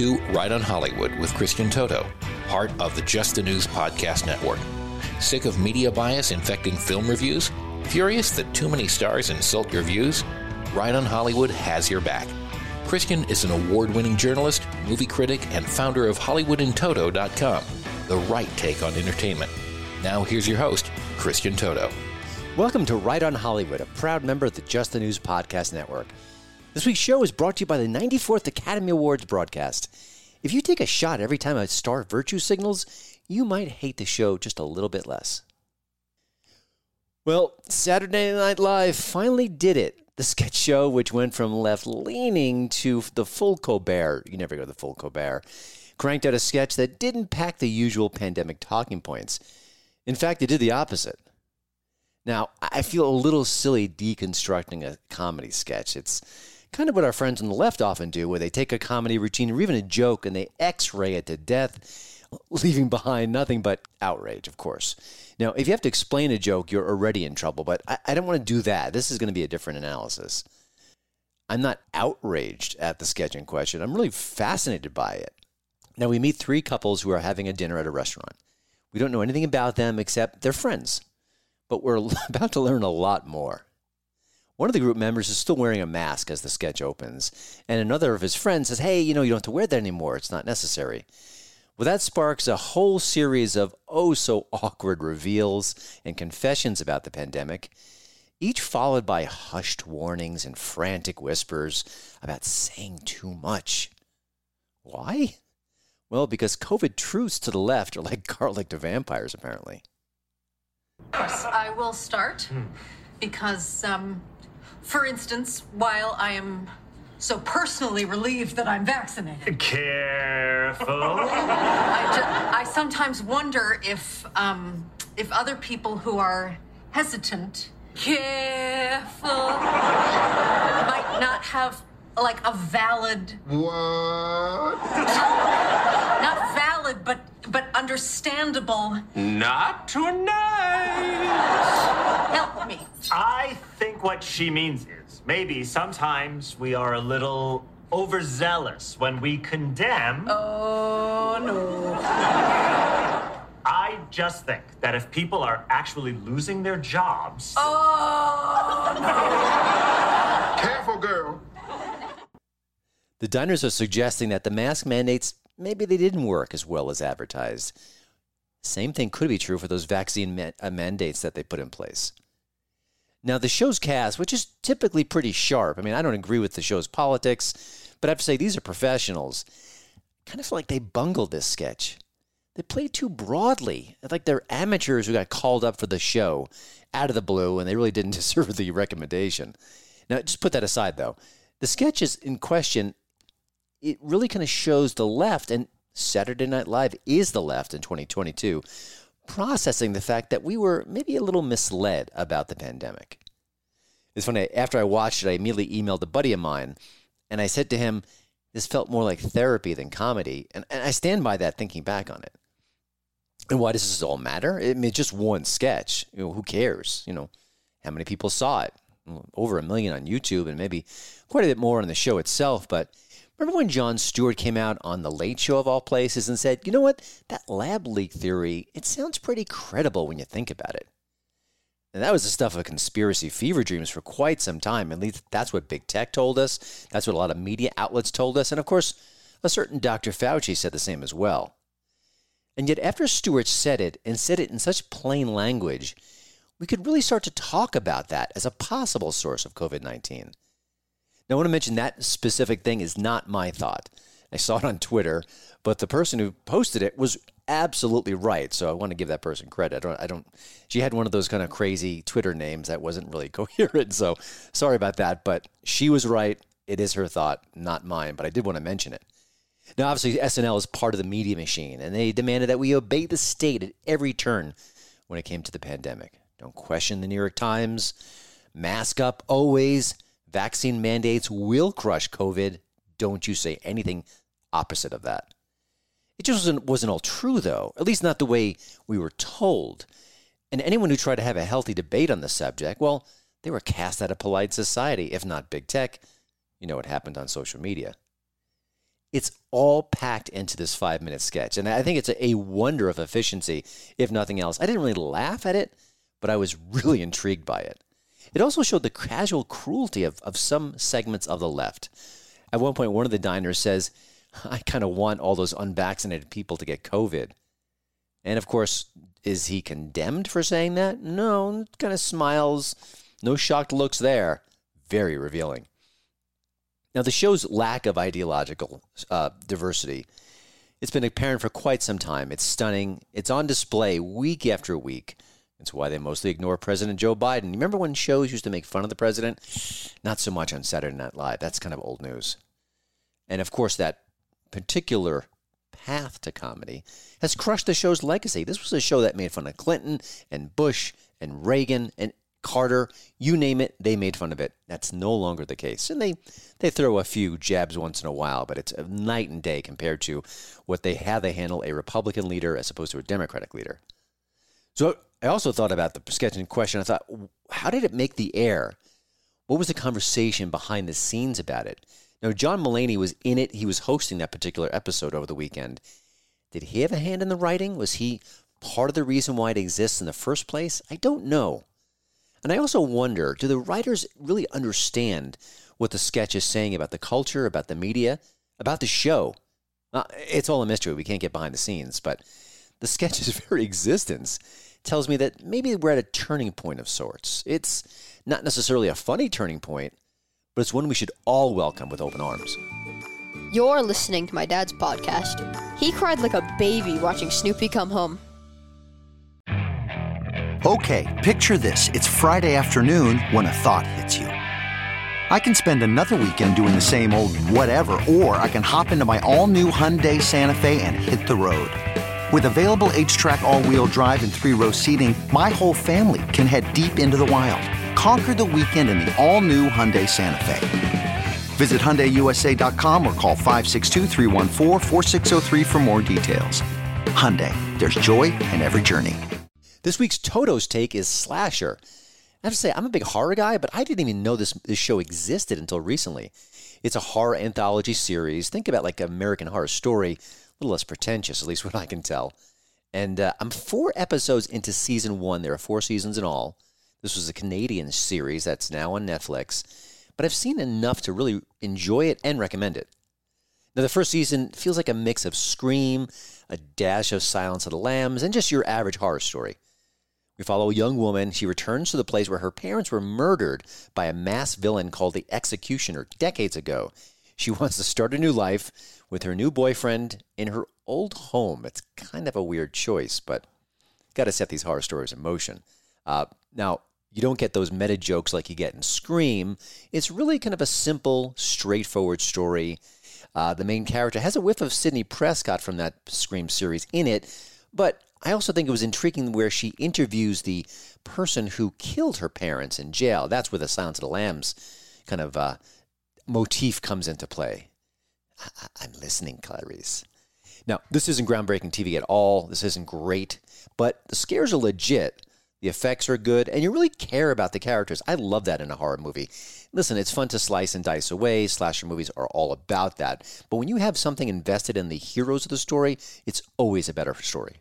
To Right on Hollywood with Christian Toto, part of the Just the News Podcast Network. Sick of media bias infecting film reviews? Furious that too many stars insult your views? Right on Hollywood has your back. Christian is an award winning journalist, movie critic, and founder of HollywoodInToto.com, the right take on entertainment. Now, here's your host, Christian Toto. Welcome to Right on Hollywood, a proud member of the Just the News Podcast Network. This week's show is brought to you by the 94th Academy Awards broadcast. If you take a shot every time a star virtue signals, you might hate the show just a little bit less. Well, Saturday Night Live finally did it. The sketch show, which went from left leaning to the full Colbert, you never go to the full Colbert, cranked out a sketch that didn't pack the usual pandemic talking points. In fact, it did the opposite. Now, I feel a little silly deconstructing a comedy sketch. It's kind of what our friends on the left often do, where they take a comedy routine or even a joke and they x ray it to death, leaving behind nothing but outrage, of course. Now, if you have to explain a joke, you're already in trouble, but I, I don't want to do that. This is going to be a different analysis. I'm not outraged at the sketch in question, I'm really fascinated by it. Now, we meet three couples who are having a dinner at a restaurant. We don't know anything about them except they're friends, but we're about to learn a lot more. One of the group members is still wearing a mask as the sketch opens, and another of his friends says, Hey, you know, you don't have to wear that anymore. It's not necessary. Well, that sparks a whole series of oh so awkward reveals and confessions about the pandemic, each followed by hushed warnings and frantic whispers about saying too much. Why? Well, because COVID truths to the left are like garlic to vampires, apparently. Of course, I will start because, um, for instance, while I am so personally relieved that I'm vaccinated, Careful. I, ju- I sometimes wonder if um, if other people who are hesitant, careful, might not have like a valid, What? not valid, but but understandable. Not tonight. Help me. I think what she means is maybe sometimes we are a little overzealous when we condemn. Oh no. I just think that if people are actually losing their jobs, Oh no. Careful, girl. The diners are suggesting that the mask mandates maybe they didn't work as well as advertised. Same thing could be true for those vaccine ma- uh, mandates that they put in place. Now, the show's cast, which is typically pretty sharp, I mean, I don't agree with the show's politics, but I have to say these are professionals. Kind of feel like they bungled this sketch. They played too broadly, like they're amateurs who got called up for the show out of the blue, and they really didn't deserve the recommendation. Now, just put that aside, though. The sketch is in question it really kind of shows the left, and Saturday Night Live is the left in 2022, processing the fact that we were maybe a little misled about the pandemic. It's funny, after I watched it, I immediately emailed a buddy of mine, and I said to him, This felt more like therapy than comedy. And, and I stand by that thinking back on it. And why does this all matter? I mean, just one sketch. You know, who cares? You know, how many people saw it? Over a million on YouTube, and maybe quite a bit more on the show itself. But Remember when Jon Stewart came out on The Late Show of all places and said, you know what, that lab leak theory, it sounds pretty credible when you think about it. And that was the stuff of conspiracy fever dreams for quite some time. At least that's what big tech told us. That's what a lot of media outlets told us. And of course, a certain Dr. Fauci said the same as well. And yet, after Stewart said it and said it in such plain language, we could really start to talk about that as a possible source of COVID 19. Now, I want to mention that specific thing is not my thought. I saw it on Twitter, but the person who posted it was absolutely right. So I want to give that person credit. I don't, I don't she had one of those kind of crazy Twitter names that wasn't really coherent. So sorry about that, but she was right. It is her thought, not mine, but I did want to mention it. Now, obviously, SNL is part of the media machine, and they demanded that we obey the state at every turn when it came to the pandemic. Don't question the New York Times. Mask up always vaccine mandates will crush COVID. Don't you say anything opposite of that. It just wasn't, wasn't all true, though, at least not the way we were told. And anyone who tried to have a healthy debate on the subject, well, they were cast out of polite society, if not big tech. You know what happened on social media. It's all packed into this five minute sketch. And I think it's a, a wonder of efficiency, if nothing else. I didn't really laugh at it, but I was really intrigued by it. It also showed the casual cruelty of, of some segments of the left. At one point, one of the diners says, I kind of want all those unvaccinated people to get COVID. And of course, is he condemned for saying that? No, kind of smiles. No shocked looks there. Very revealing. Now, the show's lack of ideological uh, diversity, it's been apparent for quite some time. It's stunning. It's on display week after week. That's why they mostly ignore President Joe Biden. Remember when shows used to make fun of the president? Not so much on Saturday Night Live. That's kind of old news. And of course, that particular path to comedy has crushed the show's legacy. This was a show that made fun of Clinton and Bush and Reagan and Carter, you name it, they made fun of it. That's no longer the case. And they, they throw a few jabs once in a while, but it's night and day compared to what they how they handle a Republican leader as opposed to a Democratic leader. So I also thought about the sketch in question. I thought, how did it make the air? What was the conversation behind the scenes about it? Now, John Mulaney was in it. He was hosting that particular episode over the weekend. Did he have a hand in the writing? Was he part of the reason why it exists in the first place? I don't know. And I also wonder do the writers really understand what the sketch is saying about the culture, about the media, about the show? Uh, it's all a mystery. We can't get behind the scenes, but the sketch's very existence tells me that maybe we're at a turning point of sorts. It's not necessarily a funny turning point, but it's one we should all welcome with open arms. You're listening to my dad's podcast. He cried like a baby watching Snoopy come home. Okay, picture this. It's Friday afternoon when a thought hits you. I can spend another weekend doing the same old whatever, or I can hop into my all new Hyundai Santa Fe and hit the road. With available H-Track all-wheel drive and three-row seating, my whole family can head deep into the wild. Conquer the weekend in the all-new Hyundai Santa Fe. Visit HyundaiUSA.com or call 562 for more details. Hyundai, there's joy in every journey. This week's Toto's Take is Slasher. I have to say, I'm a big horror guy, but I didn't even know this, this show existed until recently. It's a horror anthology series. Think about like American Horror Story little less pretentious, at least what I can tell. And uh, I'm four episodes into season one. There are four seasons in all. This was a Canadian series that's now on Netflix, but I've seen enough to really enjoy it and recommend it. Now, the first season feels like a mix of Scream, a dash of Silence of the Lambs, and just your average horror story. We follow a young woman. She returns to the place where her parents were murdered by a mass villain called the Executioner decades ago. She wants to start a new life with her new boyfriend in her old home. It's kind of a weird choice, but got to set these horror stories in motion. Uh, now, you don't get those meta jokes like you get in Scream. It's really kind of a simple, straightforward story. Uh, the main character has a whiff of Sidney Prescott from that Scream series in it, but I also think it was intriguing where she interviews the person who killed her parents in jail. That's where the Silence of the Lambs kind of uh, motif comes into play. I- am listening, Clarice. Now, this isn't groundbreaking TV at all. This isn't great, but the scares are legit. The effects are good, and you really care about the characters. I love that in a horror movie. Listen, it's fun to slice and dice away. Slasher movies are all about that. But when you have something invested in the heroes of the story, it's always a better story.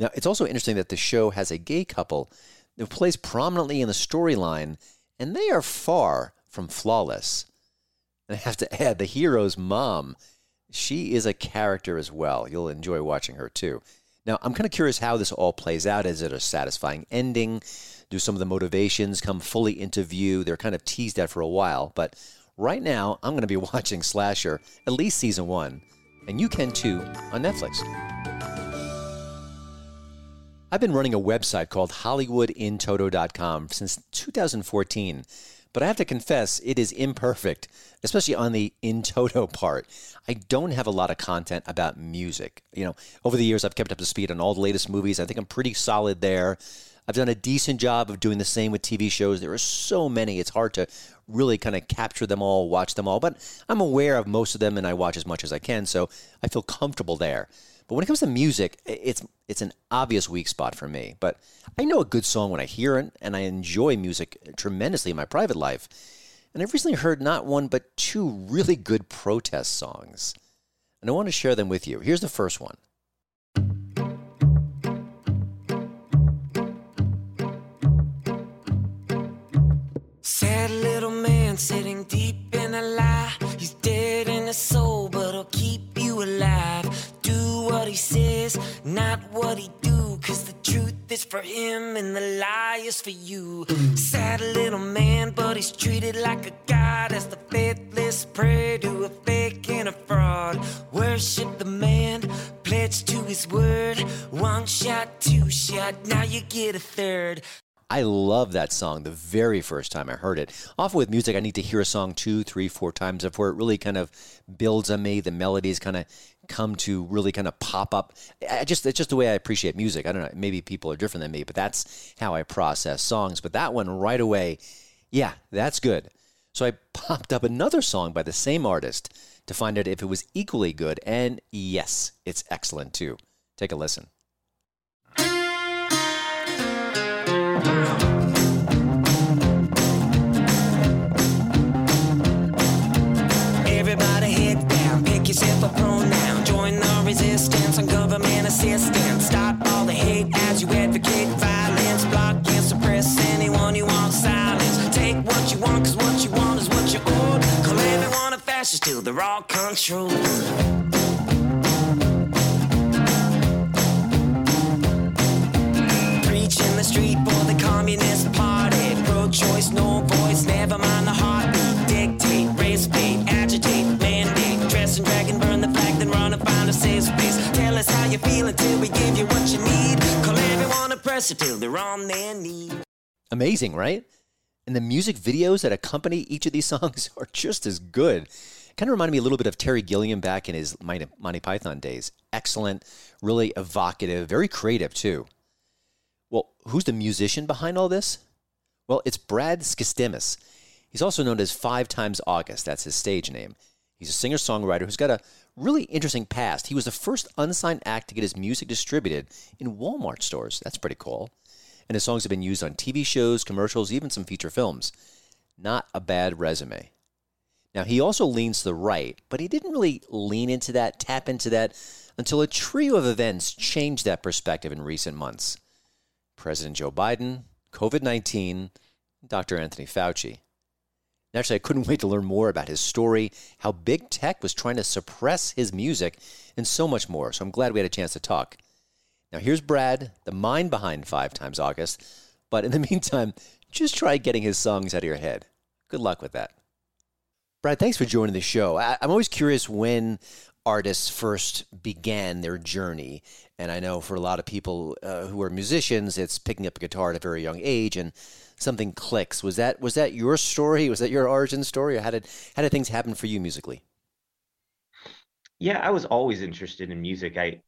Now, it's also interesting that the show has a gay couple who plays prominently in the storyline, and they are far from flawless. And I have to add, the hero's mom, she is a character as well. You'll enjoy watching her too. Now, I'm kind of curious how this all plays out. Is it a satisfying ending? Do some of the motivations come fully into view? They're kind of teased at for a while, but right now I'm going to be watching Slasher, at least season one, and you can too on Netflix. I've been running a website called HollywoodInToto.com since 2014, but I have to confess it is imperfect, especially on the in toto part. I don't have a lot of content about music. You know, over the years I've kept up to speed on all the latest movies. I think I'm pretty solid there. I've done a decent job of doing the same with TV shows. There are so many, it's hard to really kind of capture them all, watch them all, but I'm aware of most of them and I watch as much as I can, so I feel comfortable there. But when it comes to music, it's it's an obvious weak spot for me. But I know a good song when I hear it, and I enjoy music tremendously in my private life. And I've recently heard not one but two really good protest songs. And I want to share them with you. Here's the first one. You alive. Do what he says, not what he do. Cause the truth is for him and the lie is for you. Sad little man, but he's treated like a god as the faithless pray to a fake and a fraud. Worship the man, pledge to his word. One shot, two shot, now you get a third. I love that song the very first time I heard it. Often with music, I need to hear a song two, three, four times before it really kind of builds on me. The melodies kind of come to really kind of pop up. I just it's just the way I appreciate music. I don't know. Maybe people are different than me, but that's how I process songs. But that one right away, yeah, that's good. So I popped up another song by the same artist to find out if it was equally good, and yes, it's excellent too. Take a listen. Everybody head down, pick yourself a pronoun. Join the resistance on they're on their. Amazing, right? And the music videos that accompany each of these songs are just as good. Kind of reminded me a little bit of Terry Gilliam back in his Monty, Python days. Excellent, really evocative, very creative too. Well, who's the musician behind all this? Well, it's Brad Skistimas. He's also known as Five Times August. That's his stage name. He's a singer songwriter who's got a really interesting past. He was the first unsigned act to get his music distributed in Walmart stores. That's pretty cool. And his songs have been used on TV shows, commercials, even some feature films. Not a bad resume. Now, he also leans to the right, but he didn't really lean into that, tap into that, until a trio of events changed that perspective in recent months President Joe Biden, COVID 19, Dr. Anthony Fauci. Naturally, I couldn't wait to learn more about his story, how big tech was trying to suppress his music, and so much more. So I'm glad we had a chance to talk. Now, here's Brad, the mind behind Five Times August. But in the meantime, just try getting his songs out of your head. Good luck with that. Brad, thanks for joining the show. I, am always curious when artists first began their journey. And I know for a lot of people uh, who are musicians, it's picking up a guitar at a very young age and something clicks. Was that was that your story? Was that your origin story? Or how did how did things happen for you musically? Yeah, I was always interested in music. I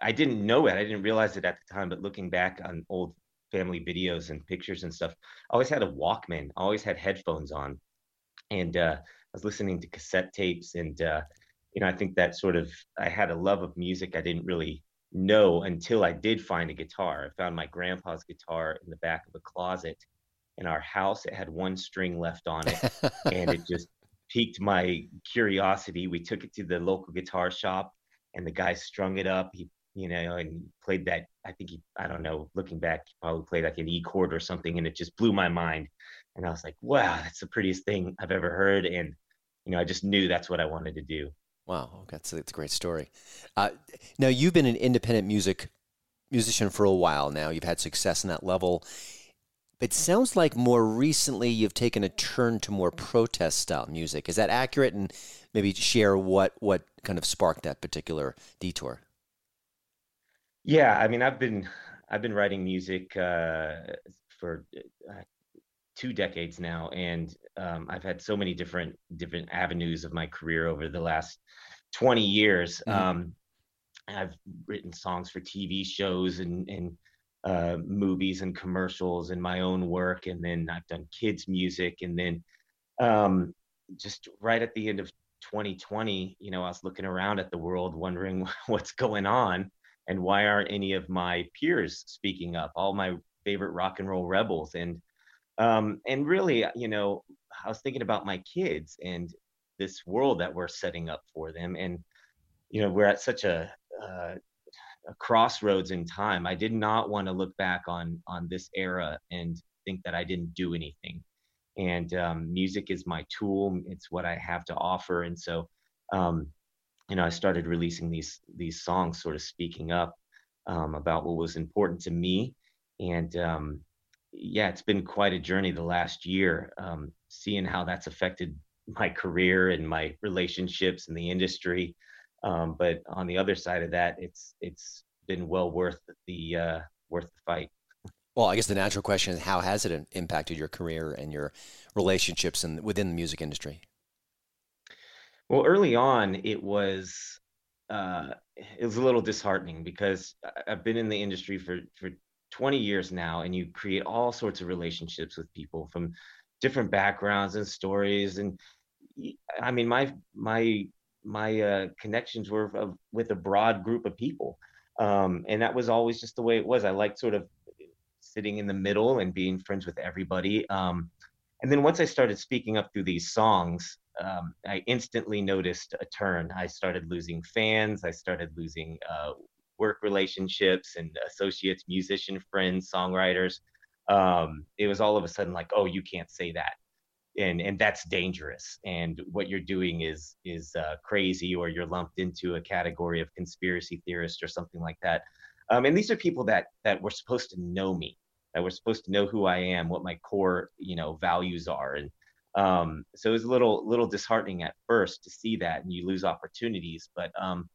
I didn't know it. I didn't realize it at the time, but looking back on old family videos and pictures and stuff, I always had a Walkman. I always had headphones on, and uh, I was listening to cassette tapes. And uh, you know, I think that sort of I had a love of music. I didn't really know until I did find a guitar. I found my grandpa's guitar in the back of a closet in our house. It had one string left on it, and it just piqued my curiosity. We took it to the local guitar shop, and the guy strung it up. He, you know, and played that. I think he, I don't know. Looking back, he probably played like an E chord or something, and it just blew my mind. And I was like, "Wow, that's the prettiest thing I've ever heard." And you know, I just knew that's what I wanted to do. Wow, that's a, that's a great story. Uh, now you've been an independent music musician for a while now. You've had success in that level. It sounds like more recently you've taken a turn to more protest style music. Is that accurate? And maybe share what what kind of sparked that particular detour. Yeah, I mean, I've been I've been writing music uh, for uh, two decades now, and um, I've had so many different different avenues of my career over the last 20 years. Mm-hmm. Um, I've written songs for TV shows and and uh, movies and commercials and my own work, and then I've done kids music, and then um, just right at the end of 2020, you know, I was looking around at the world, wondering what's going on, and why aren't any of my peers speaking up? All my favorite rock and roll rebels, and um, and really, you know, I was thinking about my kids and this world that we're setting up for them, and you know, we're at such a, uh, a crossroads in time. I did not want to look back on on this era and think that I didn't do anything. And um, music is my tool; it's what I have to offer, and so. Um, you know, I started releasing these these songs, sort of speaking up um, about what was important to me, and um, yeah, it's been quite a journey the last year, um, seeing how that's affected my career and my relationships in the industry. Um, but on the other side of that, it's it's been well worth the uh, worth the fight. Well, I guess the natural question is how has it impacted your career and your relationships and within the music industry? Well, early on, it was uh, it was a little disheartening because I've been in the industry for for 20 years now and you create all sorts of relationships with people from different backgrounds and stories and i mean my my my uh, connections were of, with a broad group of people. Um, and that was always just the way it was. I liked sort of sitting in the middle and being friends with everybody. Um, and then once i started speaking up through these songs um, i instantly noticed a turn. I started losing fans. I started losing uh, work relationships and associates, musician friends, songwriters. Um, it was all of a sudden like, oh, you can't say that, and and that's dangerous. And what you're doing is is uh, crazy, or you're lumped into a category of conspiracy theorist or something like that. Um, and these are people that that were supposed to know me, that were supposed to know who I am, what my core you know values are, and um, so it was a little little disheartening at first to see that, and you lose opportunities. But um,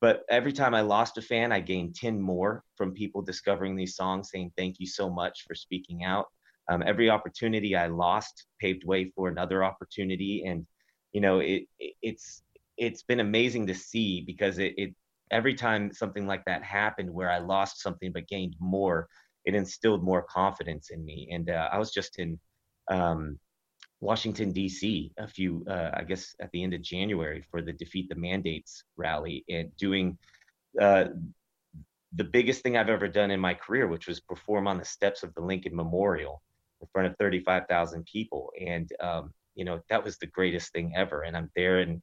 but every time I lost a fan, I gained 10 more from people discovering these songs, saying, Thank you so much for speaking out. Um, every opportunity I lost paved way for another opportunity. And, you know, it, it it's, it's been amazing to see because it, it, every time something like that happened where I lost something but gained more, it instilled more confidence in me. And uh, I was just in um, Washington D.C. a few, uh, I guess, at the end of January for the Defeat the Mandates rally and doing uh, the biggest thing I've ever done in my career, which was perform on the steps of the Lincoln Memorial in front of 35,000 people, and um, you know that was the greatest thing ever. And I'm there and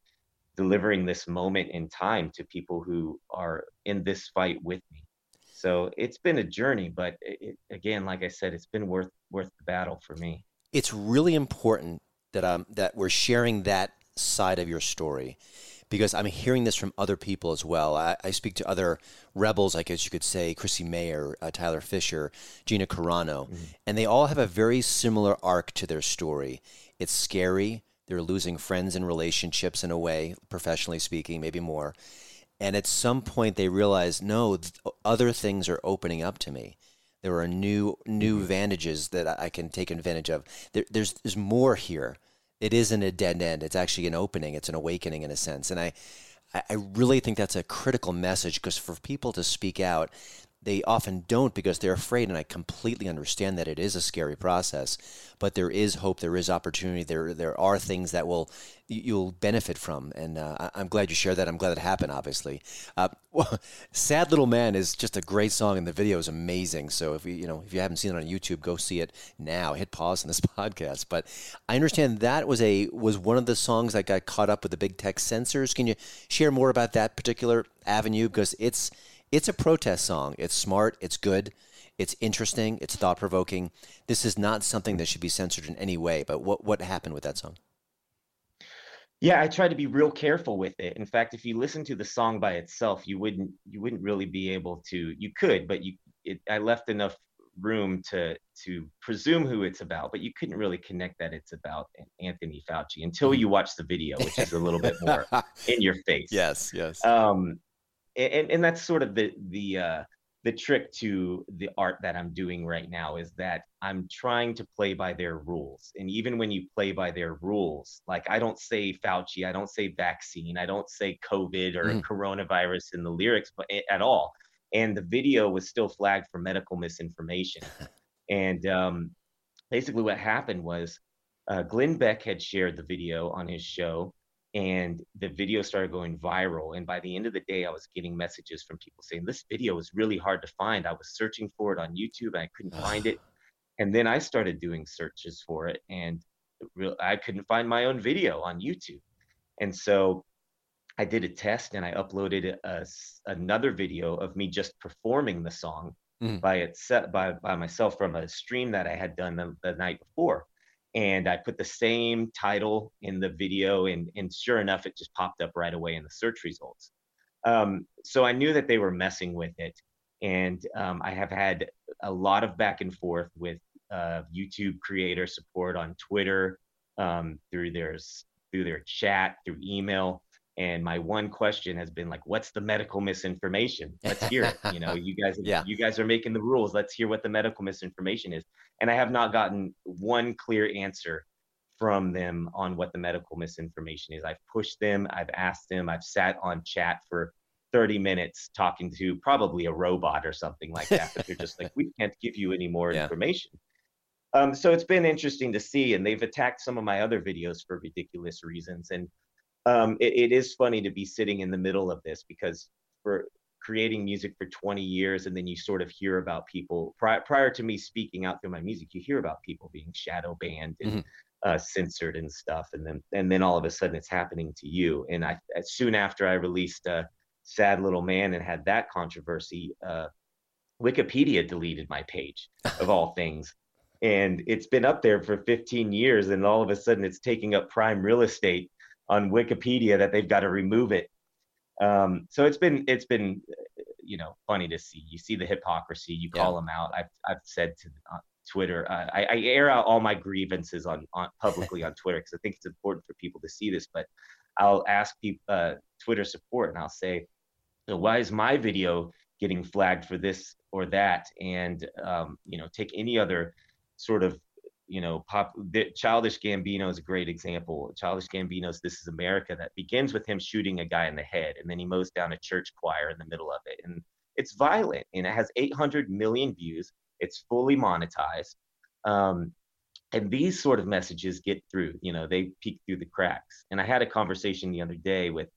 delivering this moment in time to people who are in this fight with me. So it's been a journey, but it, again, like I said, it's been worth worth the battle for me it's really important that um that we're sharing that side of your story because I'm hearing this from other people as well. I, I speak to other rebels, I guess you could say, Chrissie Mayr, uh, Tyler Fischer, Gina Carano, mm-hmm. and they all have a very similar arc to their story. It's scary. They're losing friends and relationships in a way, professionally speaking, maybe more. And at some point, they realize, no, th- other things are opening up to me. There are new new mm-hmm. advantages that I can take advantage of. There, there's there's more here. It isn't a dead end. It's actually an opening. It's an awakening in a sense. And I I really think that's a critical message because for people to speak out, they often don't because they're afraid, and I completely understand that it is a scary process. But there is hope, there is opportunity, there there are things that will you'll benefit from, and uh, I'm glad you shared that. I'm glad it happened. Obviously, uh, well, "Sad Little Man" is just a great song, and the video is amazing. So if you you know if you haven't seen it on YouTube, go see it now. Hit pause on this podcast. But I understand that was a was one of the songs that got caught up with the big tech censors. Can you share more about that particular avenue because it's it's a protest song. It's smart. It's good. It's interesting. It's thought provoking. This is not something that should be censored in any way. But what what happened with that song? Yeah, I tried to be real careful with it. In fact, if you listen to the song by itself, you wouldn't you wouldn't really be able to. You could, but you it, I left enough room to to presume who it's about, but you couldn't really connect that it's about Anthony Fauci until mm-hmm. you watch the video, which is a little bit more in your face. Yes, yes. Um, and and that's sort of the the uh, the trick to the art that I'm doing right now is that I'm trying to play by their rules. And even when you play by their rules, like I don't say Fauci, I don't say vaccine, I don't say COVID or mm. coronavirus in the lyrics, but at all. And the video was still flagged for medical misinformation. and um, basically, what happened was uh, Glenn Beck had shared the video on his show and the video started going viral and by the end of the day i was getting messages from people saying this video was really hard to find. I was searching for it on youtube and i couldn't find it. And then i started doing searches for it and i couldn't find my own video on youtube. And so i did a test and i uploaded a, another video of me just performing the song mm. by itself by, by myself from a stream that i had done the, the night before and I put the same title in the video, and, and sure enough, it just popped up right away in the search results. Um, so I knew that they were messing with it, and um, I have had a lot of back and forth with uh, YouTube creator support on Twitter, um, through their through their chat, through email, and my one question has been like what's the medical misinformation? Let's hear it you know you guys yeah. you guys are making the rules. Let's hear what the medical misinformation is. And i have not gotten one clear answer from them on what the medical misinformation is. I've pushed them i've asked them i've sat on chat for 30 minutes talking to probably a robot or something like that but they're just like we can't give you any more yeah. information. Um, so it's been interesting to see and they've attacked some of my other videos for ridiculous reasons and um, it, it is funny to be sitting in the middle of this because for creating music for 20 years and then you sort of hear about people prior, prior to me speaking out through my music you hear about people being shadow banned and mm-hmm. uh, censored and stuff and then and then all of a sudden it's happening to you and i soon after i released uh, sad little man and had that controversy uh, wikipedia deleted my page of all things and it's been up there for 15 years and all of a sudden it's taking up prime real estate on Wikipedia that they've got to remove it. Um, so it's been it's been you know funny to see. You see the hypocrisy. You call yeah. them out. I've I've said to uh, Twitter. Uh, I, I, air out all my grievances on, on publicly on Twitter because I think it's important for people to see this. But I'll ask people uh, Twitter support and I'll say, so why is my video getting flagged for this or that? And um, you know, take any other sort of you know, pop the, Childish Gambino is a great example. Childish Gambino's "This Is America" that begins with him shooting a guy in the head, and then he mows down a church choir in the middle of it, and it's violent, and it has 800 million views. It's fully monetized, um, and these sort of messages get through. You know, they peek through the cracks. And I had a conversation the other day with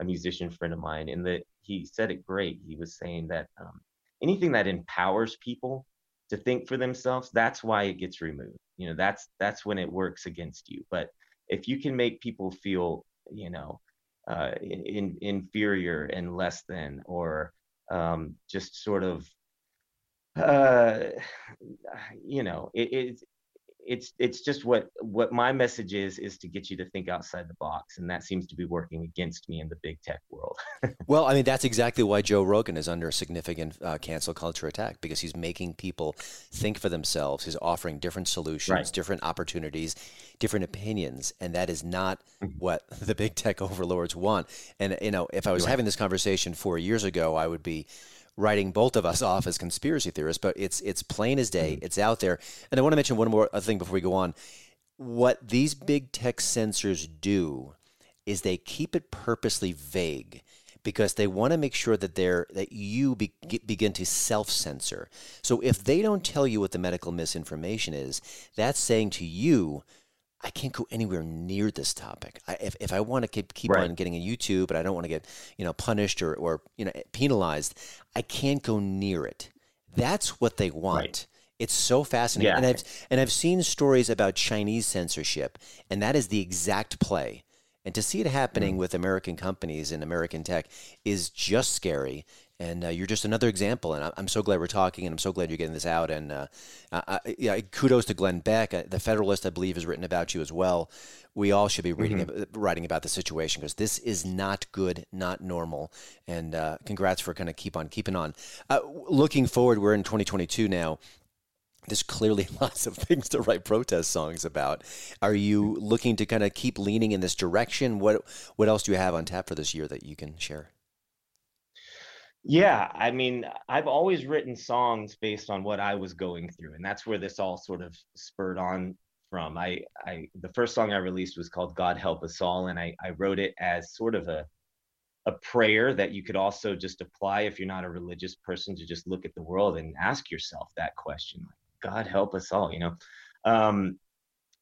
a musician friend of mine, and that he said it great. He was saying that um, anything that empowers people to think for themselves, that's why it gets removed. You know, that's that's when it works against you. But if you can make people feel, you know, uh, in, inferior and less than, or um, just sort of, uh, you know, it, it it's it's just what what my message is is to get you to think outside the box and that seems to be working against me in the big tech world well i mean that's exactly why joe rogan is under a significant uh, cancel culture attack because he's making people think for themselves he's offering different solutions right. different opportunities different opinions and that is not mm-hmm. what the big tech overlords want and you know if i was right. having this conversation four years ago i would be writing both of us off as conspiracy theorists, but it's it's plain as day. Mm-hmm. It's out there. And I want to mention one more thing before we go on. What these big tech censors do is they keep it purposely vague because they want to make sure that they're that you be, begin to self-censor. So if they don't tell you what the medical misinformation is, that's saying to you, I can't go anywhere near this topic. I, if, if I want to keep, keep Right. on getting a YouTube, but I don't want to get you know punished or, or you know penalized, I can't go near it. That's what they want. It's so fascinating, Yeah. and I've and I've seen stories about Chinese censorship, and that is the exact play. And to see it happening hmm. with American companies and American tech is just scary. And uh, you're just another example. And I- I'm so glad we're talking, and I'm so glad you're getting this out. And uh, uh, uh, yeah, kudos to Glenn Beck. Uh, The Federalist, I believe, has written about you as well. We all should be reading, ab- writing about the situation because this is not good, not normal. And uh, congrats for kind of keep on keeping on. Uh, looking forward, we're in 2022 now there's clearly lots of things to write protest songs about. Are you looking to kind of keep leaning in this direction? What what else do you have on tap for this year that you can share? Yeah, I mean, I've always written songs based on what I was going through, and that's where this all sort of spurred on from. I, I, the first song I released was called "God Help Us All," and I, I wrote it as sort of a, a prayer that you could also just apply if you're not a religious person to just look at the world and ask yourself that question, like, "God help us all," you know. Um,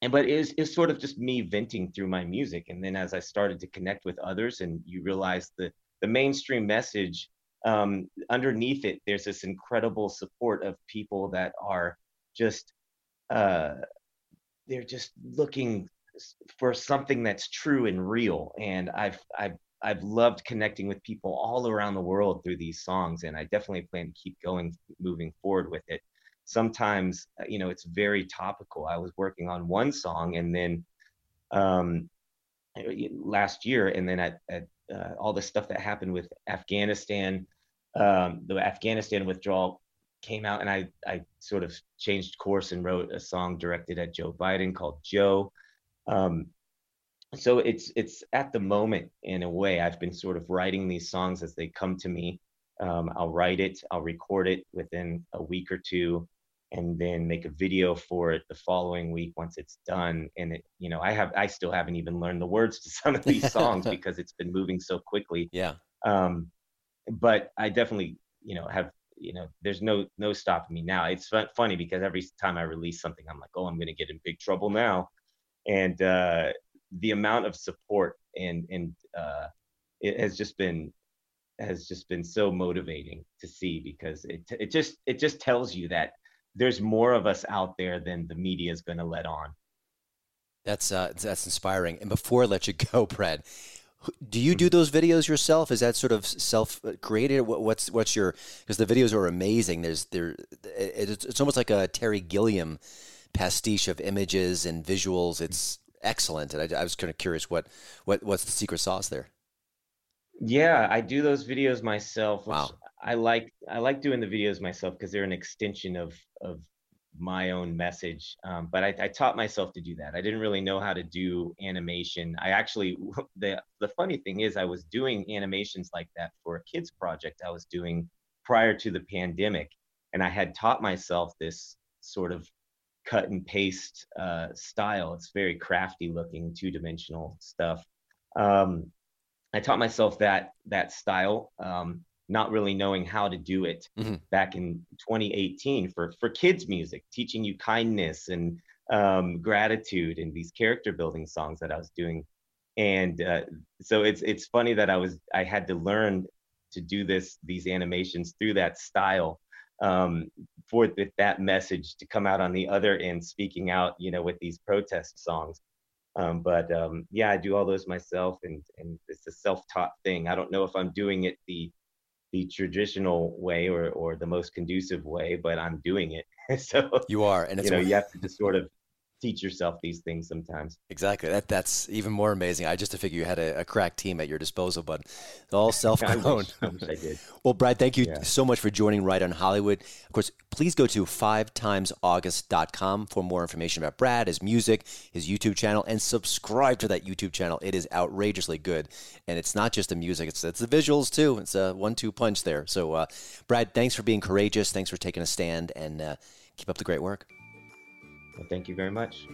and but it's it's sort of just me venting through my music, and then as I started to connect with others, and you realize the the mainstream message um, underneath it, there's this incredible support of people that are just, uh, they're just looking for something that's true and real. And I've, I've, I've loved connecting with people all around the world through these songs, and I definitely plan to keep going, moving forward with it. Sometimes, uh, you know, it's very topical. I was working on one song, and then um, last year, and then at, at uh, all the stuff that happened with Afghanistan, um, the Afghanistan withdrawal came out, and I I sort of changed course and wrote a song directed at Joe Biden called Joe. Um, so it's it's at the moment in a way I've been sort of writing these songs as they come to me. Um, I'll write it, I'll record it within a week or two, and then make a video for it the following week once it's done. And it, you know, I have I still haven't even learned the words to some of these songs because it's been moving so quickly. Yeah. Um, but I definitely, you know, have you know, there's no no stopping me now. It's fun, funny because every time I release something, I'm like, oh, I'm gonna get in big trouble now, and uh, the amount of support and and uh, it has just been has just been so motivating to see because it it just it just tells you that there's more of us out there than the media is going to let on. That's uh, that's inspiring. And before I let you go, Brad, do you do those videos yourself? Is that sort of self-created? What, what's what's your? Because the videos are amazing. There's there, it's, it's almost like a Terry Gilliam pastiche of images and visuals. It's excellent. And I, I was kind of curious what what what's the secret sauce there? Yeah, I do those videos myself. Wow. I like I like doing the videos myself because they're an extension of of my own message. Um, but I, I taught myself to do that. I didn't really know how to do animation. I actually the the funny thing is I was doing animations like that for a kids project I was doing prior to the pandemic, and I had taught myself this sort of cut and paste uh, style. It's very crafty looking, two dimensional stuff. Um, I taught myself that that style, um, not really knowing how to do it Mhm. back in 2018 for for kids music, teaching you kindness and um, gratitude and these character building songs that I was doing. And uh, so it's it's funny that I was I had to learn to do this these animations through that style um, for th- that message to come out on the other end, speaking out, you know, with these protest songs. Um, but um, yeah, I do all those myself, and and it's a self-taught thing. I don't know if I'm doing it the the traditional way or or the most conducive way, but I'm doing it. so You are, and it's you know you have to just sort of teach yourself these things sometimes. Exactly. That that's even more amazing. I just to figure you had a, a crack team at your disposal, but all self-grown. wish, I wish I did. Well, Brad, thank you Yeah. so much for joining Right on Hollywood. Of course, please go to 5timesaugust.com for more information about Brad, his music, his YouTube channel, and subscribe to that YouTube channel. It is outrageously good. And it's not just the music, it's, it's the visuals too. It's a one two punch there. So, uh, Brad, thanks for being courageous. Thanks for taking a stand and uh, keep up the great work. Well, thank you very much.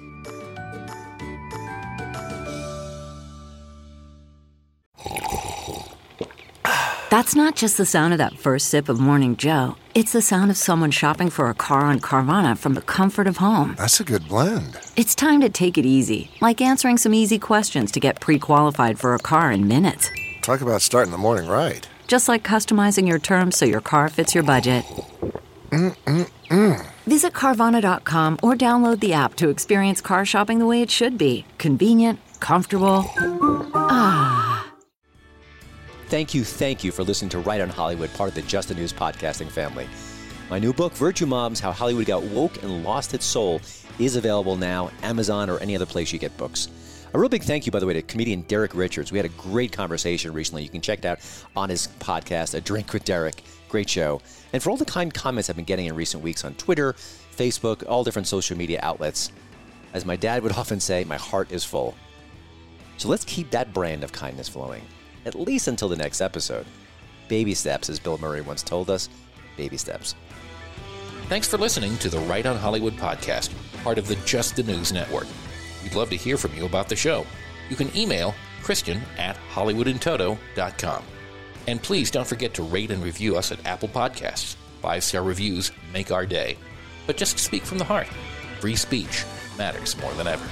That's not just the sound of that first sip of Morning Joe. It's the sound of someone shopping for a car on Carvana from the comfort of home. That's a good blend. It's time to take it easy, like answering some easy questions to get pre qualified for a car in minutes. Talk about starting the morning right. Just like customizing your terms so your car fits your budget. Mm-mm-mm. Visit Carvana.com or download the app to experience car shopping the way it should be convenient, comfortable. Ah. Thank you, thank you for listening to Right on Hollywood, part of the Just the News podcasting family. My new book, Virtue Bombs How Hollywood Got Woke and Lost Its Soul, is available now, Amazon or any other place you get books. A real big thank you, by the way, to comedian Derek Richards. We had a great conversation recently. You can check it out on his podcast, A Drink with Derek. Great show. And for all the kind comments I've been getting in recent weeks on Twitter, Facebook, all different social media outlets, as my dad would often say, my heart is full. So let's keep that brand of kindness flowing, at least until the next episode. Baby steps, as Bill Murray once told us. Baby steps. Thanks for listening to the Right on Hollywood podcast, part of the Just the News Network. We'd love to hear from you about the show. You can email Christian at HollywoodInToto.com. And please don't forget to rate and review us at Apple Podcasts. Five star reviews make our day. But just speak from the heart. Free speech matters more than ever.